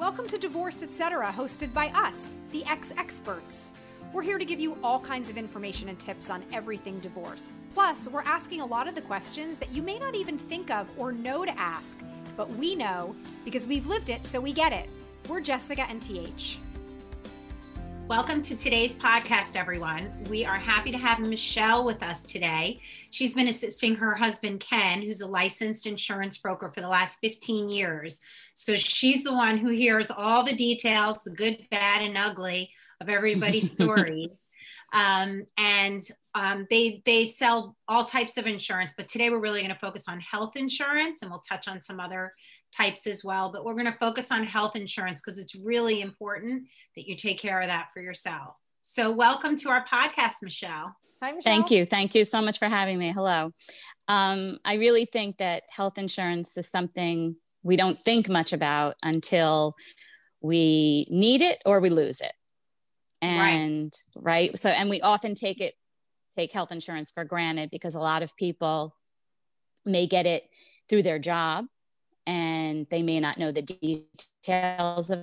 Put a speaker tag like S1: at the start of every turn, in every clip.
S1: Welcome to Divorce Etc., hosted by us, the ex experts. We're here to give you all kinds of information and tips on everything divorce. Plus, we're asking a lot of the questions that you may not even think of or know to ask, but we know because we've lived it, so we get it. We're Jessica and TH.
S2: Welcome to today's podcast, everyone. We are happy to have Michele with us today. She's been assisting her husband, Ken, who's a licensed insurance broker for the last 15 years. So she's the one who hears all the details, the good, bad, and ugly of everybody's stories. Um, and um, they they sell all types of insurance, but today we're really going to focus on health insurance, and we'll touch on some other types as well. But we're going to focus on health insurance because it's really important that you take care of that for yourself. So, welcome to our podcast, Michele.
S3: Hi, Michele. Thank you. Thank you so much for having me. Hello. Um, I really think that health insurance is something we don't think much about until we need it or we lose it. And right. right. So, and we often take it, take health insurance for granted because a lot of people may get it through their job and they may not know the details of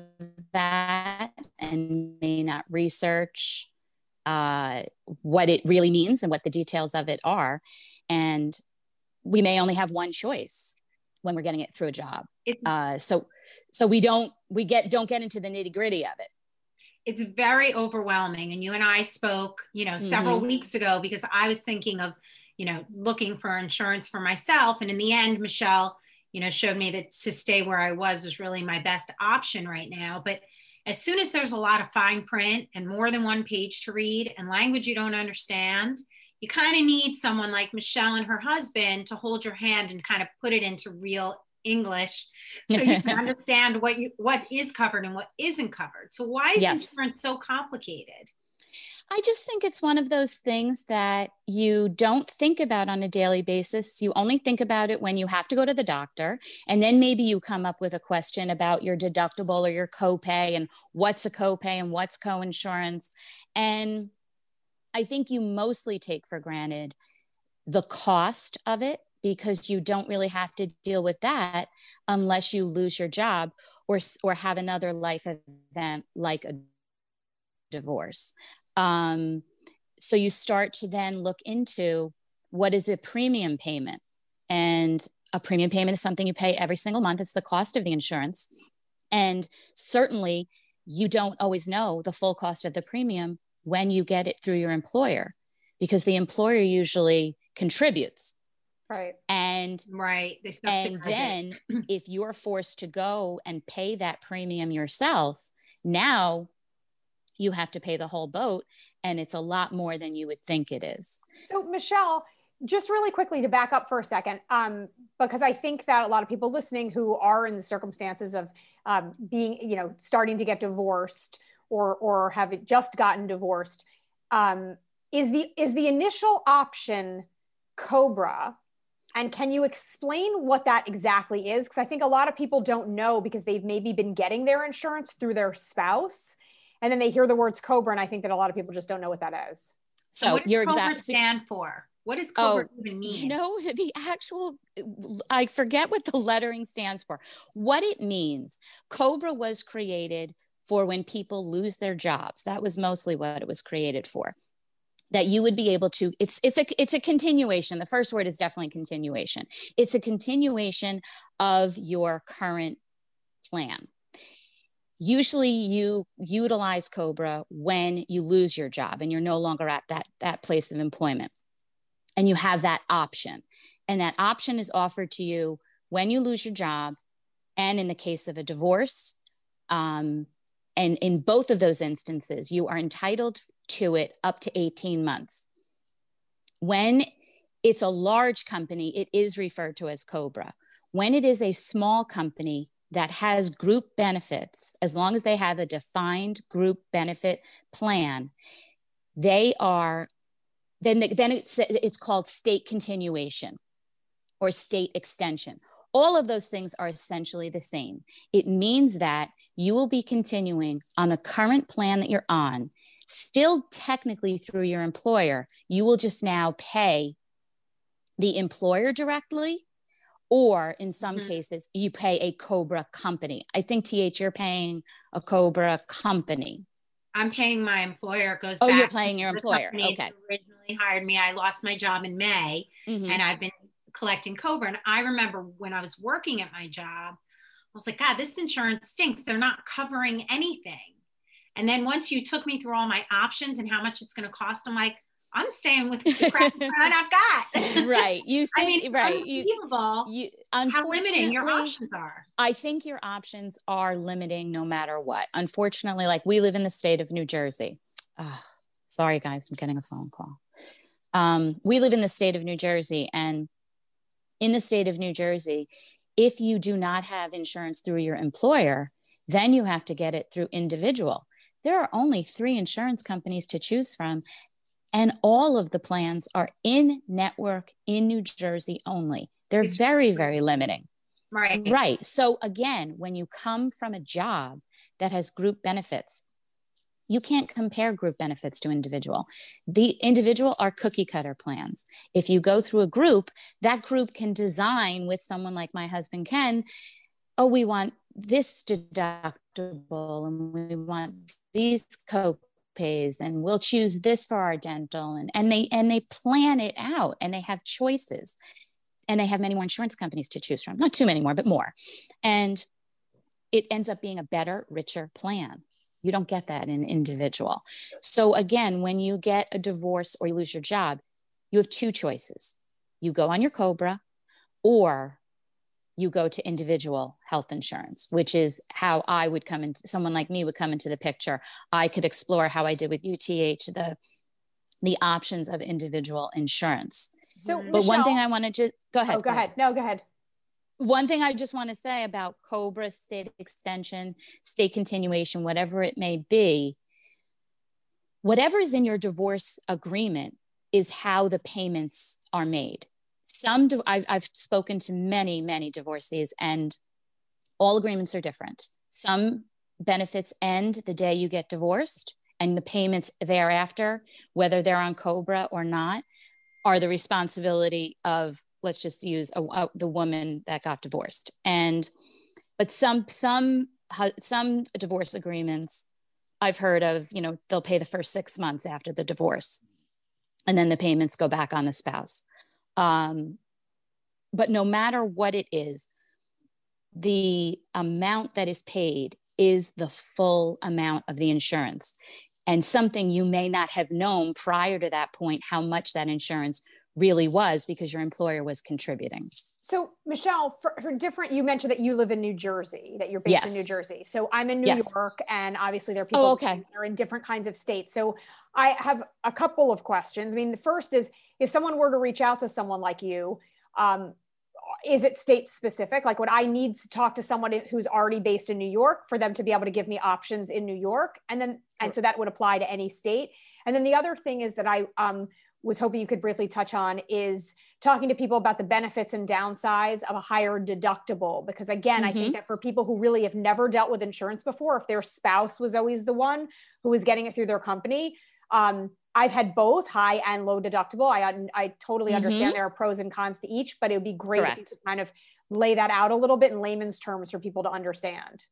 S3: that and may not research uh, what it really means and what the details of it are. And we may only have one choice when we're getting it through a job. Uh, so, so we don't we get don't get into the nitty gritty of it.
S2: It's very overwhelming. And you and I spoke, you know, several mm-hmm. weeks ago because I was thinking of, you know, looking for insurance for myself. And in the end, Michele you know, showed me that to stay where I was was really my best option right now. But as soon as there's a lot of fine print and more than one page to read and language you don't understand, you kind of need someone like Michele and her husband to hold your hand and kind of put it into real English so you can understand what you what is covered and what isn't covered. So why is yes. insurance so complicated?
S3: I just think it's one of those things that you don't think about on a daily basis. You only think about it when you have to go to the doctor. And then maybe you come up with a question about your deductible or your copay and what's a copay and what's coinsurance. And I think you mostly take for granted the cost of it because you don't really have to deal with that unless you lose your job or or have another life event like a divorce um, so you start to then look into what is a premium payment. And a premium payment is something you pay every single month, it's the cost of the insurance. And certainly, you don't always know the full cost of the premium when you get it through your employer because the employer usually contributes.
S1: Right.
S3: And
S2: right.
S3: And then if you're forced to go and pay that premium yourself now you have to pay the whole boat and it's a lot more than you would think it is.
S1: So michele just really quickly to back up for a second um, because i think that a lot of people listening who are in the circumstances of um, being you know starting to get divorced or or have just gotten divorced um, is the is the initial option cobra? And can you explain what that exactly is? Because i think a lot of people don't know because they've maybe been getting their insurance through their spouse and then they hear the words cobra and i think that a lot of people just don't know what that is.
S2: So, what does you're cobra exactly stand for? What does oh, cobra oh, even mean?
S3: you know the actual i forget what the lettering stands for. What it means cobra was created for when people lose their jobs. That was mostly what it was created for. That you would be able to it's it's a it's a continuation. The first word is definitely continuation. It's a continuation of your current plan usually you utilize cobra when you lose your job and you're no longer at that that place of employment and you have that option. And that option is offered to you when you lose your job and in the case of a divorce um, and in both of those instances you are entitled to it up to 18 months. When it's a large company it is referred to as cobra. When it is a small company that has group benefits, as long as they have a defined group benefit plan, they are then then it's it's called state continuation or state extension. All of those things are essentially the same. It means that you will be continuing on the current plan that you're on, still technically through your employer. You will just now pay the employer directly or in some mm-hmm. cases you pay a cobra company. I think th you're paying a cobra company.
S2: I'm paying my employer. It goes
S3: oh you're paying your employer. okay.
S2: originally hired me. I lost my job in may mm-hmm. and i've been collecting cobra. And i remember when i was working at my job i was like god this insurance stinks. They're not covering anything. And then once you took me through all my options and how much it's going to cost i'm like I'm staying with the crap I've got.
S3: right. You think I mean, right.
S2: Unbelievable you, you how limiting your options are.
S3: I think your options are limiting no matter what. Unfortunately, like we live in the state of New Jersey. Oh, sorry guys, I'm getting a phone call. Um, we live in the state of New Jersey and in the state of New Jersey, if you do not have insurance through your employer, then you have to get it through individual. There are only three insurance companies to choose from, and all of the plans are in network in New Jersey only. They're it's very, very limiting.
S2: Right.
S3: Right. So, again, when you come from a job that has group benefits, you can't compare group benefits to individual. The individual are cookie cutter plans. If you go through a group, that group can design with someone like my husband Ken, oh, we want this deductible and we want these co pays and we'll choose this for our dental and, and they and they plan it out and they have choices. And they have many more insurance companies to choose from not too many more but more. And it ends up being a better richer plan. You don't get that in individual. So again when you get a divorce or you lose your job you have two choices. You go on your cobra or you go to individual health insurance, which is how I would come into someone like me would come into the picture. I could explore how I did with UTH the the options of individual insurance. So, mm-hmm. but Michele, one thing I want to just go ahead.
S1: Oh, go ahead. No, go ahead.
S3: One thing I just want to say about Cobra state extension, state continuation, whatever it may be, whatever is in your divorce agreement is how the payments are made some I've, I've spoken to many many divorcees and all agreements are different. Some benefits end the day you get divorced and the payments thereafter whether they're on cobra or not are the responsibility of let's just use a, a, the woman that got divorced. And but some some some divorce agreements i've heard of you know they'll pay the first six months after the divorce and then the payments go back on the spouse um, but no matter what it is, the amount that is paid is the full amount of the insurance. And something you may not have known prior to that point how much that insurance really was because your employer was contributing.
S1: So, Michele, for, for, different, you mentioned that you live in New Jersey, that you're based yes. in New Jersey. So, I'm in New yes. York, and obviously there are people oh, okay. that are in different kinds of states. So, I have a couple of questions. I mean, the first is if someone were to reach out to someone like you, um, is it state specific? Like, would I need to talk to someone who's already based in New York for them to be able to give me options in New York? And then, and so that would apply to any state. And then the other thing is that I um, was hoping you could briefly touch on is talking to people about the benefits and downsides of a higher deductible. Because again, mm-hmm. I think mm-hmm. that for people who really have never dealt with insurance before, if their spouse was always the one who was getting it through their company, um, I've had both high and low deductible. I I totally mm-hmm. understand there are pros and cons to each, but it would be great Correct. if you could kind of lay that out a little bit in layman's terms for people to understand.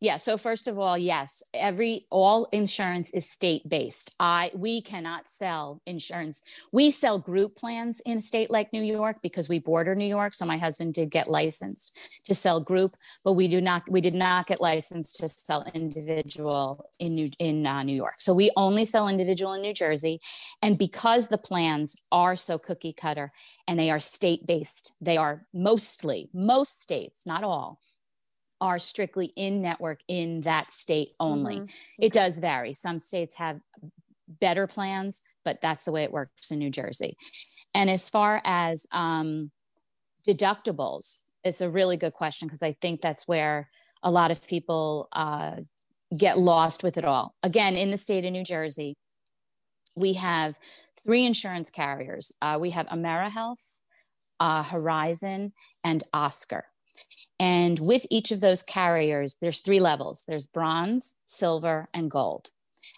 S3: Yeah. So first of all, yes, every all insurance is state based. I we cannot sell insurance. We sell group plans in a state like New York because we border New York. So my husband did get licensed to sell group, but we do not we did not get licensed to sell individual in New in uh, New York. So we only sell individual in New Jersey, and because the plans are so cookie cutter and they are state based, they are mostly most states, not all are strictly in network in that state only. Mm-hmm. Okay. It does vary. Some states have better plans, but that's the way it works in New Jersey. And as far as um, deductibles, it's a really good question because I think that's where a lot of people uh, get lost with it all. Again, in the state of New Jersey, we have three insurance carriers. Uh, we have AmeriHealth, uh, Horizon, and Oscar. And with each of those carriers, there's three levels there's bronze, silver, and gold.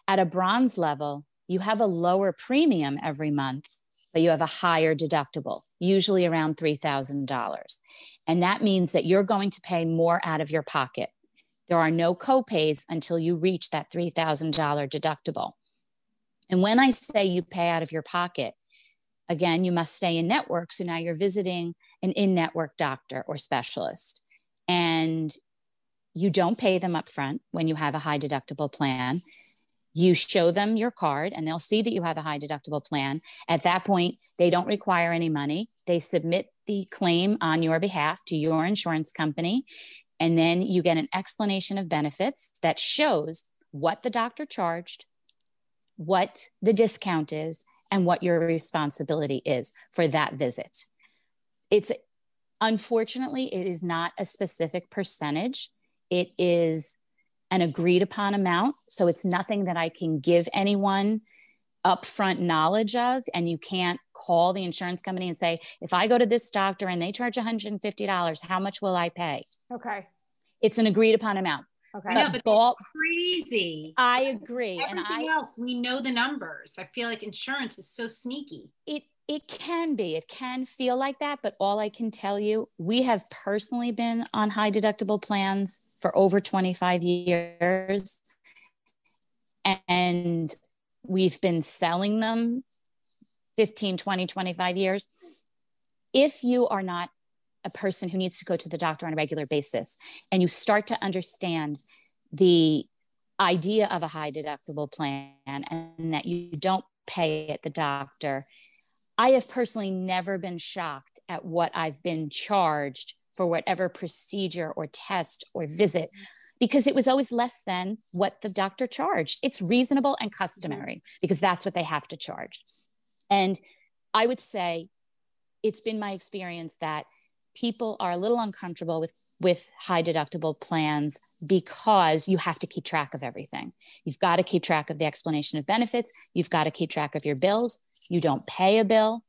S3: At a bronze level, you have a lower premium every month, but you have a higher deductible, usually around $3,000. And that means that you're going to pay more out of your pocket. There are no copays until you reach that $3,000 deductible. And when I say you pay out of your pocket, again, you must stay in network. So now you're visiting an in network doctor or specialist. And you don't pay them up front when you have a high deductible plan. You show them your card and they'll see that you have a high deductible plan. At that point, they don't require any money. They submit the claim on your behalf to your insurance company. And then you get an explanation of benefits that shows what the doctor charged, what the discount is, and what your responsibility is for that visit. It's unfortunately, it is not a specific percentage. It is an agreed upon amount. So it's nothing that I can give anyone upfront knowledge of. And you can't call the insurance company and say, if I go to this doctor and they charge $150, how much will I pay?
S1: Okay.
S3: It's an agreed upon amount.
S2: Okay. No, but ball, that's crazy.
S3: I agree.
S2: Everything and I, else, we know the numbers. I feel like insurance is so sneaky.
S3: It it can be. It can feel like that, but all I can tell you, we have personally been on high deductible plans for over 25 years. And we've been selling them 15, 20, 25 years. If you are not a person who needs to go to the doctor on a regular basis and you start to understand the idea of a high deductible plan and that you don't pay at the doctor, I have personally never been shocked at what I've been charged for whatever procedure or test or visit because it was always less than what the doctor charged. It's reasonable and customary because that's what they have to charge. And I would say it's been my experience that people are a little uncomfortable with with high deductible plans because you have to keep track of everything. You've got to keep track of the explanation of benefits, you've got to keep track of your bills. You don't pay a bill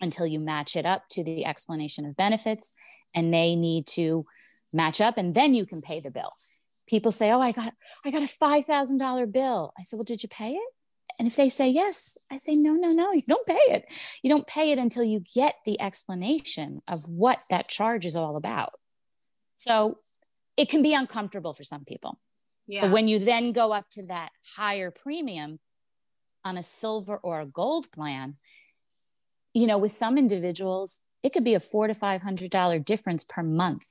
S3: until you match it up to the explanation of benefits and they need to match up and then you can pay the bill. People say oh i got i got a $5000 bill. I said well did you pay it? And if they say yes i say no no no you don't pay it. You don't pay it until you get the explanation of what that charge is all about so it can be uncomfortable for some people yeah. but when you then go up to that higher premium on a silver or a gold plan you know with some individuals it could be a four to five hundred dollar difference per month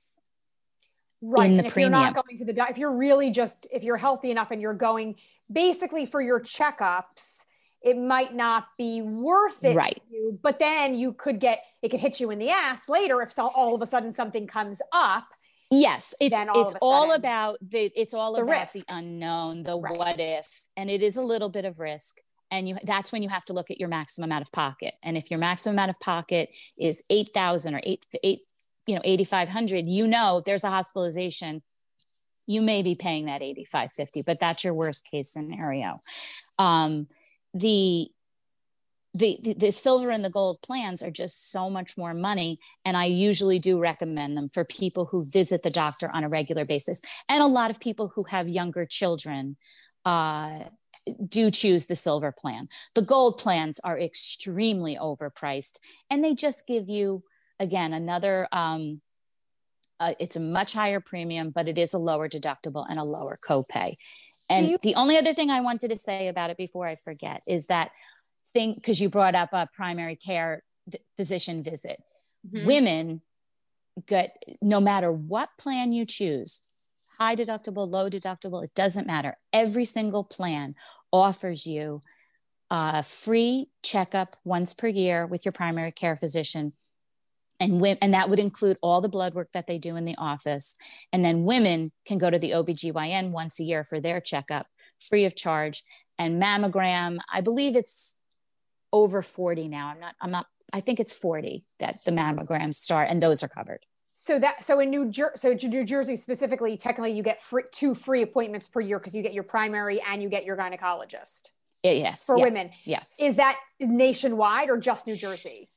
S1: right and if premium. you're not going to the if you're really just if you're healthy enough and you're going basically for your checkups it might not be worth it
S3: right
S1: you, but then you could get it could hit you in the ass later if so, all of a sudden something comes up
S3: yes it's all it's all about the it's all the about risk. the unknown the right. what if and it is a little bit of risk and you that's when you have to look at your maximum out of pocket and if your maximum out of pocket is 8000 or 8 8 you know 8500 you know there's a hospitalization you may be paying that 8550 but that's your worst case scenario um, the, the the the silver and the gold plans are just so much more money and i usually do recommend them for people who visit the doctor on a regular basis and a lot of people who have younger children uh, do choose the silver plan. The gold plans are extremely overpriced and they just give you, again, another, um, uh, it's a much higher premium, but it is a lower deductible and a lower copay. And you- the only other thing I wanted to say about it before I forget is that thing, because you brought up a primary care d- physician visit. Mm-hmm. Women get, no matter what plan you choose, high deductible, low deductible, it doesn't matter. Every single plan offers you a free checkup once per year with your primary care physician. And, and that would include all the blood work that they do in the office. And then women can go to the OBGYN once a year for their checkup free of charge. And mammogram, I believe it's over 40 now. I'm not, I'm not, I think it's 40 that the mammograms start and those are covered.
S1: So that so in New Jersey, so New Jersey specifically, technically you get free, two free appointments per year because you get your primary and you get your gynecologist.
S3: Yes,
S1: for
S3: yes,
S1: women.
S3: Yes.
S1: Is that nationwide or just New Jersey?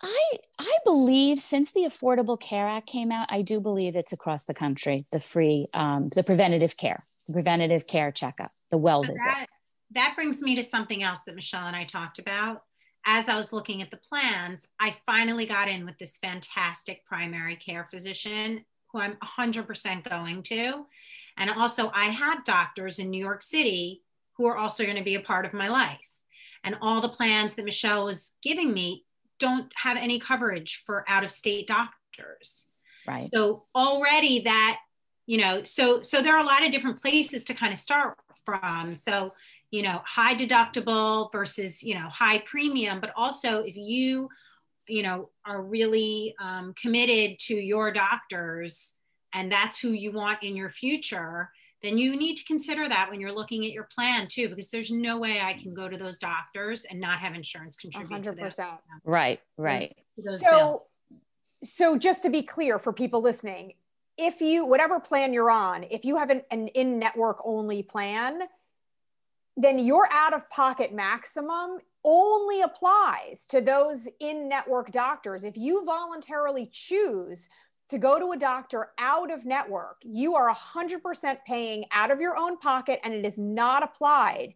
S3: I I believe since the Affordable Care Act came out, I do believe it's across the country. The free, um, the preventative care, the preventative care checkup, the well so visit.
S2: That, that brings me to something else that Michele and I talked about as I was looking at the plans, I finally got in with this fantastic primary care physician who I'm 100% going to. And also, I have doctors in New York City who are also going to be a part of my life. And all the plans that Michele was giving me don't have any coverage for out of state doctors.
S3: Right.
S2: So already that, you know, so so there are a lot of different places to kind of start from. So, you know, high deductible versus, you know, high premium, but also if you, you know, are really um, committed to your doctors and that's who you want in your future, then you need to consider that when you're looking at your plan too, because there's no way I can go to those doctors and not have insurance contribute 100%. to that.
S3: Right, right.
S1: Those, those so, bills. so just to be clear for people listening, if you whatever plan you're on, if you have an, an in-network only plan, then your out-of-pocket maximum only applies to those in-network doctors. If you voluntarily choose to go to a doctor out of network, you are 100% paying out of your own pocket and it is not applied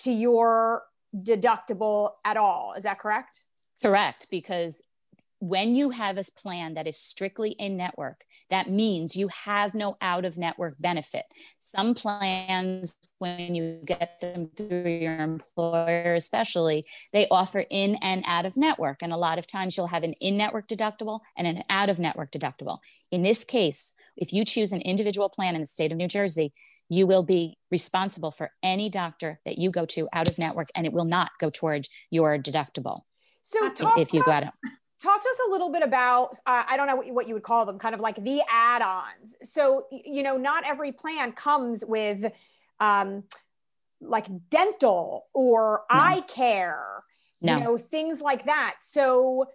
S1: to your deductible at all. Is that correct?
S3: Correct, because when you have a plan that is strictly in network, that means you have no out of network benefit. Some plans, when you get them through your employer, especially, they offer in and out of network. And a lot of times you'll have an in network deductible and an out of network deductible. In this case, if you choose an individual plan in the state of New Jersey, you will be responsible for any doctor that you go to out of network and it will not go towards your deductible.
S1: So if you got it talk to us a little bit about uh, i don't know what you, what you would call them kind of like the add-ons. So you know not every plan comes with um, like dental or no. eye care no. you know things like that. So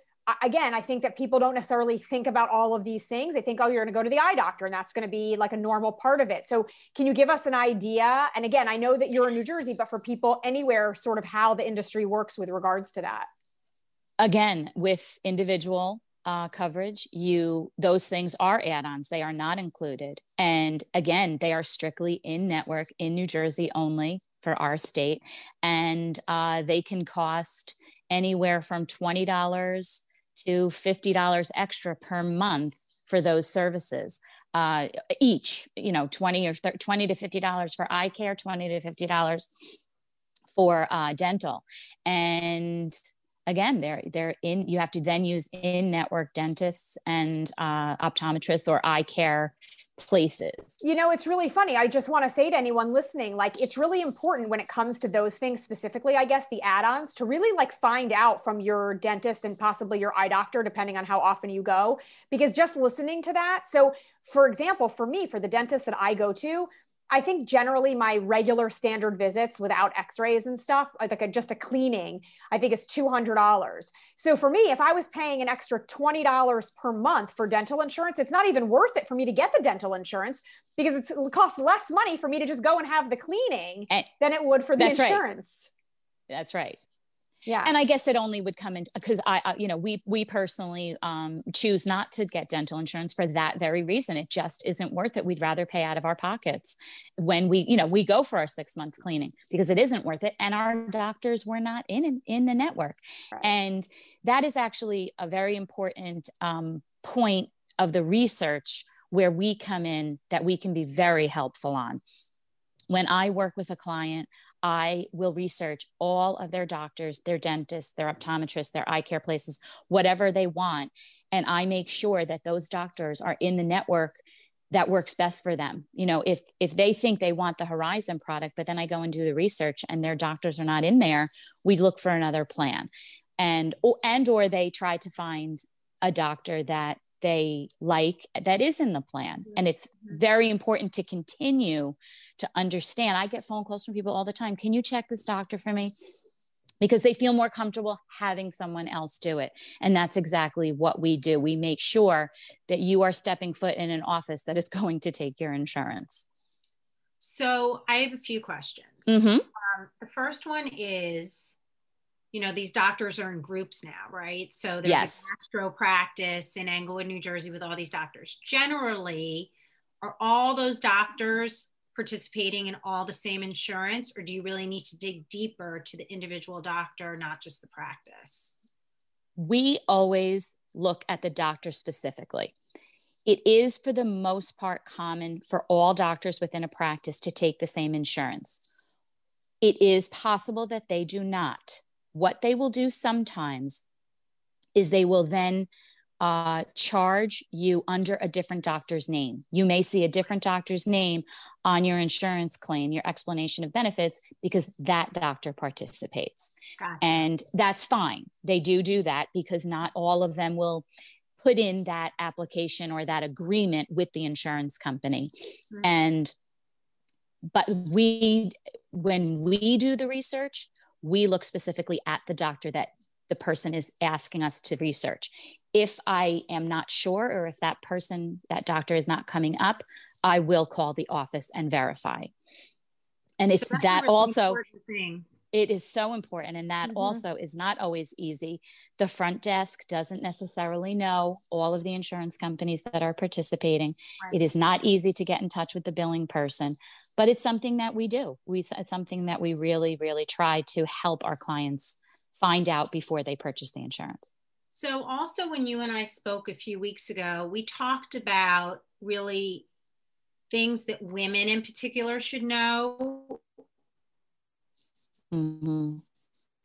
S1: again i think that people don't necessarily think about all of these things. They think oh you're going to go to the eye doctor and that's going to be like a normal part of it. So can you give us an idea? And again i know that you're in new jersey but for people anywhere sort of how the industry works with regards to that
S3: again with individual uh, coverage you those things are add-ons. They are not included. And again they are strictly in network in new jersey only for our state. And uh, they can cost anywhere from $20 to $50 extra per month for those services. Uh, each you know 20 or 30, 20 to $50 for eye care 20 to $50 for uh, dental. And again they're they're in you have to then use in network dentists and uh, optometrists or eye care places.
S1: You know it's really funny. I just want to say to anyone listening like it's really important when it comes to those things specifically i guess the add-ons to really like find out from your dentist and possibly your eye doctor depending on how often you go because just listening to that so for example for me for the dentist that i go to I think generally my regular standard visits without x-rays and stuff, uh, like a, just a cleaning, I think it's $200. So for me, if I was paying an extra $20 per month for dental insurance, it's not even worth it for me to get the dental insurance because it costs less money for me to just go and have the cleaning and than it would for the insurance.
S3: Right. That's right yeah. And i guess it only would come in because I, I, you know we we personally um, choose not to get dental insurance for that very reason. It just isn't worth it. We'd rather pay out of our pockets when we you know we go for our six month cleaning because it isn't worth it and our doctors were not in in the network. Right. and that is actually a very important um, point of the research where we come in that we can be very helpful on. When I work with a client, I will research all of their doctors, their dentists, their optometrists, their eye care places, whatever they want. And I make sure that those doctors are in the network that works best for them. You know, if if they think they want the Horizon product, but then I go and do the research and their doctors are not in there, we look for another plan. And and or they try to find a doctor that they like that is in the plan. And it's very important to continue to understand. I get phone calls from people all the time. Can you check this doctor for me? Because they feel more comfortable having someone else do it. And that's exactly what we do. We make sure that you are stepping foot in an office that is going to take your insurance.
S2: So I have a few questions.
S3: Mm-hmm.
S2: Um, the first one is you know these doctors are in groups now right so there's yes. a gastro practice in englewood new jersey with all these doctors generally are all those doctors participating in all the same insurance, or do you really need to dig deeper to the individual doctor, not just the practice?
S3: We always look at the doctor specifically. It is, for the most part, common for all doctors within a practice to take the same insurance. It is possible that they do not. What they will do sometimes is they will then uh, charge you under a different doctor's name. You may see a different doctor's name on your insurance claim, your explanation of benefits, because that doctor participates. Gotcha. And that's fine. They do do that because not all of them will put in that application or that agreement with the insurance company. Mm-hmm. And, but we, when we do the research, we look specifically at the doctor that the person is asking us to research. If I am not sure, or if that person, that doctor is not coming up, I will call the office and verify. And if so that also, it is so important. And that mm-hmm. also is not always easy. The front desk doesn't necessarily know all of the insurance companies that are participating. Right. It is not easy to get in touch with the billing person, but it's something that we do. We, it's something that we really, really try to help our clients find out before they purchase the insurance.
S2: So, also, when you and I spoke a few weeks ago, we talked about really things that women in particular should know mm-hmm.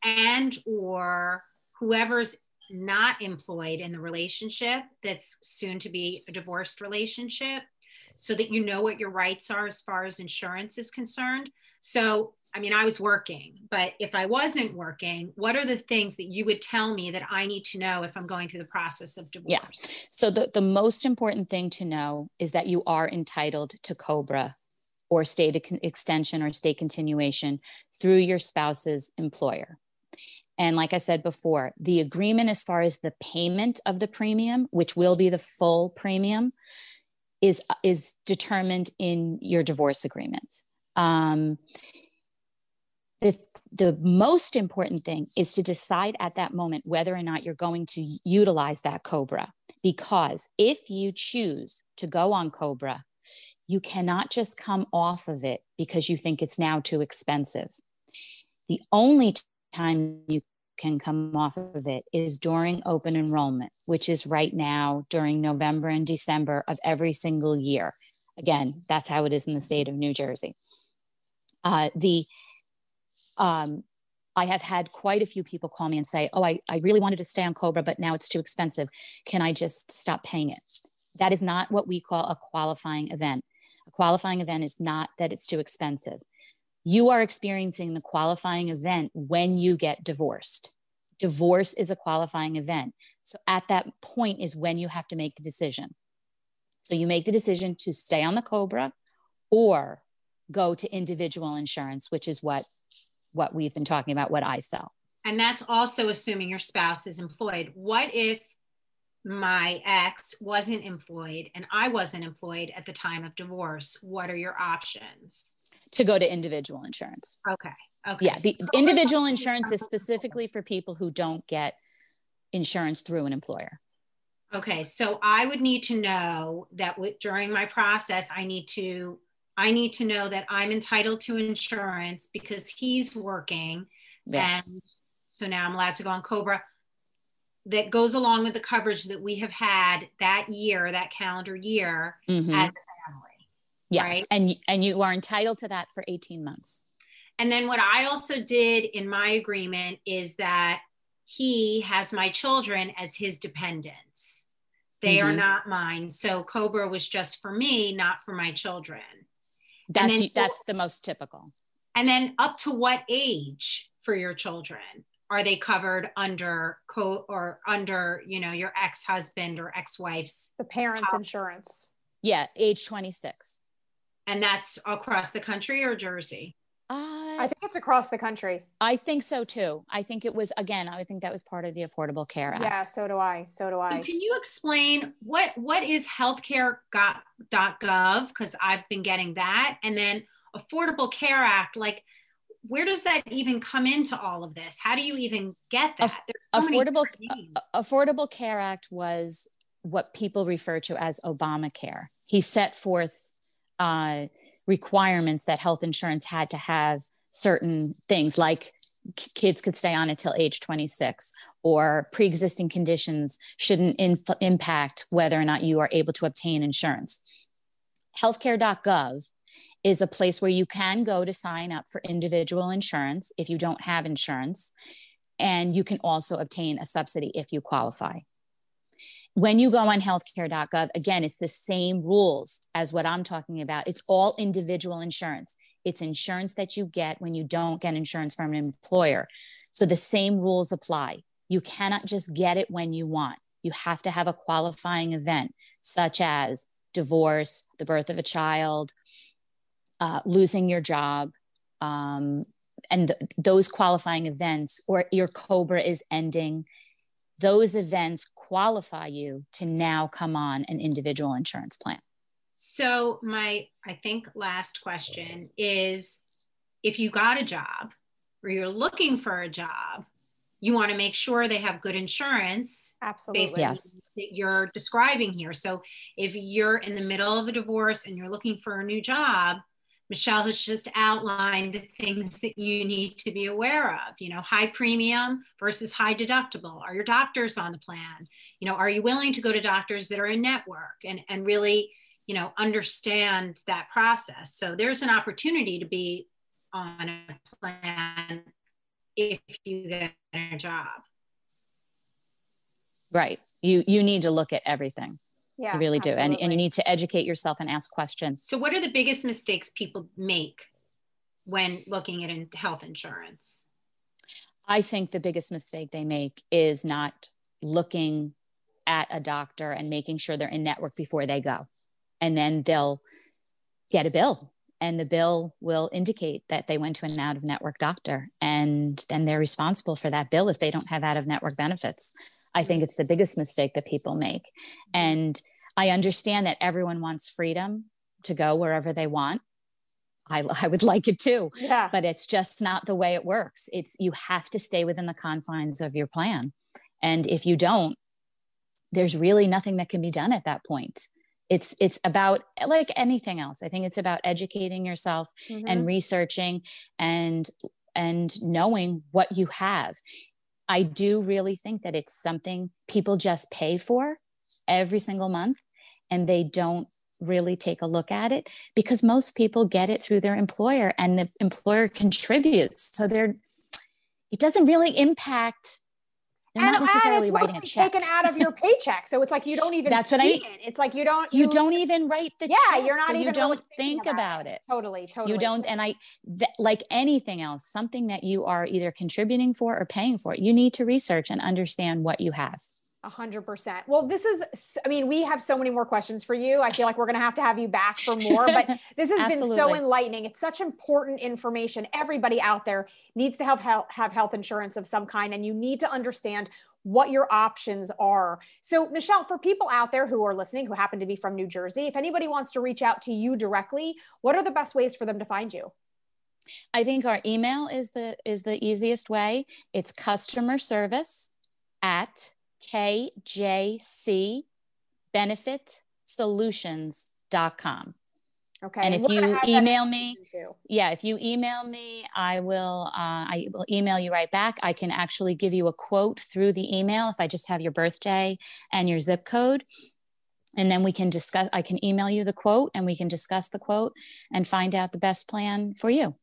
S2: and or whoever's not employed in the relationship that's soon to be a divorced relationship so that you know what your rights are as far as insurance is concerned so I mean, I was working, but if I wasn't working, what are the things that you would tell me that I need to know if I'm going through the process of divorce?
S3: Yeah. So the, the most important thing to know is that you are entitled to COBRA or state extension or state continuation through your spouse's employer. And like I said before, the agreement as far as the payment of the premium, which will be the full premium, is is determined in your divorce agreement. Um, the, the most important thing is to decide at that moment whether or not you're going to utilize that cobra because if you choose to go on cobra you cannot just come off of it because you think it's now too expensive the only time you can come off of it is during open enrollment which is right now during november and december of every single year again that's how it is in the state of new jersey uh, the um, I have had quite a few people call me and say, Oh, I, I really wanted to stay on Cobra, but now it's too expensive. Can I just stop paying it? That is not what we call a qualifying event. Qualifying event is not that it's too expensive. You are experiencing the qualifying event when you get divorced. Divorce is a qualifying event. So at that point is when you have to make the decision. So you make the decision to stay on the Cobra or go to individual insurance, which is what what we've been talking about, what I sell.
S2: And that's also assuming your spouse is employed. What if my ex wasn't employed and I wasn't employed at the time of divorce? What are your options?
S3: To go to individual insurance.
S2: Okay. Okay.
S3: Yeah. The so individual insurance is specifically for people who don't get insurance through an employer.
S2: Okay. So I would need to know that with, during my process, I need to I need to know that I'm entitled to insurance because he's working. Yes. And so now I'm allowed to go on Cobra. That goes along with the coverage that we have had that year, that calendar year mm-hmm. as a family.
S3: Yes. Right? And, and you are entitled to that for 18 months.
S2: And then what I also did in my agreement is that he has my children as his dependents. They mm-hmm. are not mine. So Cobra was just for me, not for my children.
S3: That's then, that's the most typical.
S2: And then up to what age for your children are they covered under co or under, you know, your ex-husband or ex-wife's
S1: the parents' insurance?
S3: Yeah, age 26.
S2: And that's across the country or Jersey?
S1: Uh, I think it's across the country.
S3: I think so too. I think it was again. I think that was part of the Affordable Care Act.
S1: Yeah, so do I. So do I.
S2: So can you explain what what is healthcare.gov? Because I've been getting that, and then Affordable Care Act. Like, where does that even come into all of this? How do you even get that?
S3: So Affordable Affordable Care Act was what people refer to as Obamacare. He set forth. Uh, requirements that health insurance had to have certain things like kids could stay on it till age 26 or pre-existing conditions shouldn't inf- impact whether or not you are able to obtain insurance healthcare.gov is a place where you can go to sign up for individual insurance if you don't have insurance and you can also obtain a subsidy if you qualify when you go on healthcare.gov again it's the same rules as what i'm talking about it's all individual insurance it's insurance that you get when you don't get insurance from an employer. So the same rules apply. You cannot just get it when you want. You have to have a qualifying event, such as divorce, the birth of a child, uh, losing your job, um, and th- those qualifying events, or your COBRA is ending. Those events qualify you to now come on an individual insurance plan.
S2: So, my, I think, last question is if you got a job or you're looking for a job, you want to make sure they have good insurance.
S1: Absolutely.
S2: Based yes. that you're describing here. So, if you're in the middle of a divorce and you're looking for a new job, Michele has just outlined the things that you need to be aware of. You know, high premium versus high deductible. Are your doctors on the plan? You know, are you willing to go to doctors that are in network and, and really you know understand that process so there's an opportunity to be on a plan if you get a job
S3: right you you need to look at everything
S1: yeah
S3: you really do and, and you need to educate yourself and ask questions.
S2: So what are the biggest mistakes people make when looking at health insurance?
S3: I think the biggest mistake they make is not looking at a doctor and making sure they're in network before they go. And then they'll get a bill and the bill will indicate that they went to an out of network doctor and then they're responsible for that bill if they don't have out of network benefits i think it's the biggest mistake that people make. And i understand that everyone wants freedom to go wherever they want. I, I would like it too
S1: yeah.
S3: but it's just not the way it works. It's you have to stay within the confines of your plan. And if you don't there's really nothing that can be done at that point. It's it's about like anything else i think it's about educating yourself mm-hmm. and researching and and knowing what you have i do really think that it's something people just pay for every single month and they don't really take a look at it because most people get it through their employer and the employer contributes. So they're it doesn't really impact they're and, not necessarily writing a check.
S1: taken out of your paycheck. So it's like you don't even
S3: That's what I mean.
S1: It. It's like you don't
S3: you, you don't even write the
S1: yeah,
S3: check.
S1: you're not
S3: so
S1: even
S3: you don't
S1: really
S3: think about,
S1: about
S3: it.
S1: it. Totally, totally.
S3: You don't and I th- like anything else, something that you are either contributing for or paying for. You need to research and understand what you have.
S1: A hundred percent. Well, this is, I mean, we have so many more questions for you. I feel like we're going to have to have you back for more, but this has been so enlightening. It's such important information. Everybody out there needs to have, have health insurance of some kind, and you need to understand what your options are. So, Michele, for people out there who are listening who happen to be from New Jersey, if anybody wants to reach out to you directly, what are the best ways for them to find you?
S3: I think our email is the is the easiest way. It's customer service at kjcbenefitsolutions.com.
S1: Okay.
S3: And if you email me, yeah, if you email me, I will uh, I will email you right back. I can actually give you a quote through the email if I just have your birthday and your zip code. And then we can discuss I can email you the quote and we can discuss the quote and find out the best plan for you.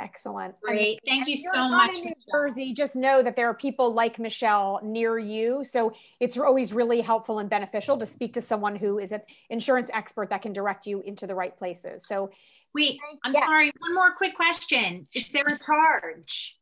S1: Excellent.
S2: Great. Thank you so much.
S1: New Jersey, just know that there are people like Michele near you. So it's always really helpful and beneficial to speak to someone who is an insurance expert that can direct you into the right places. So
S2: wait, I'm yeah. sorry. One more quick question. Is there a charge?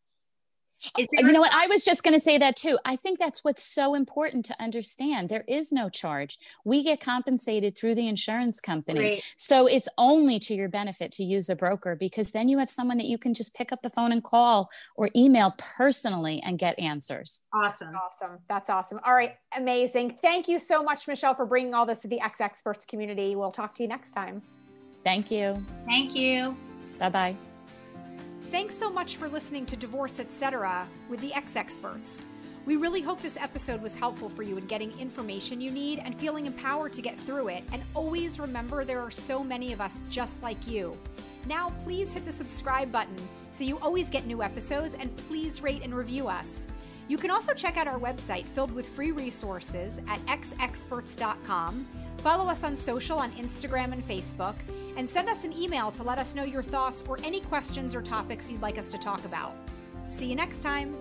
S3: Uh, you know what? I was just going to say that too. I think that's what's so important to understand. There is no charge. We get compensated through the insurance company. Great. So it's only to your benefit to use a broker because then you have someone that you can just pick up the phone and call or email personally and get answers.
S2: Awesome.
S1: Awesome. That's awesome. All right. Amazing. Thank you so much, Michele, for bringing all this to the X Experts community. We'll talk to you next time.
S3: Thank you.
S2: Thank you.
S3: Bye bye.
S1: Thanks so much for listening to Divorce Etc. with the X Experts. We really hope this episode was helpful for you in getting information you need and feeling empowered to get through it. And always remember there are so many of us just like you. Now, please hit the subscribe button so you always get new episodes and please rate and review us. You can also check out our website filled with free resources at xexperts.com. Follow us on social on Instagram and Facebook, and send us an email to let us know your thoughts or any questions or topics you'd like us to talk about. See you next time.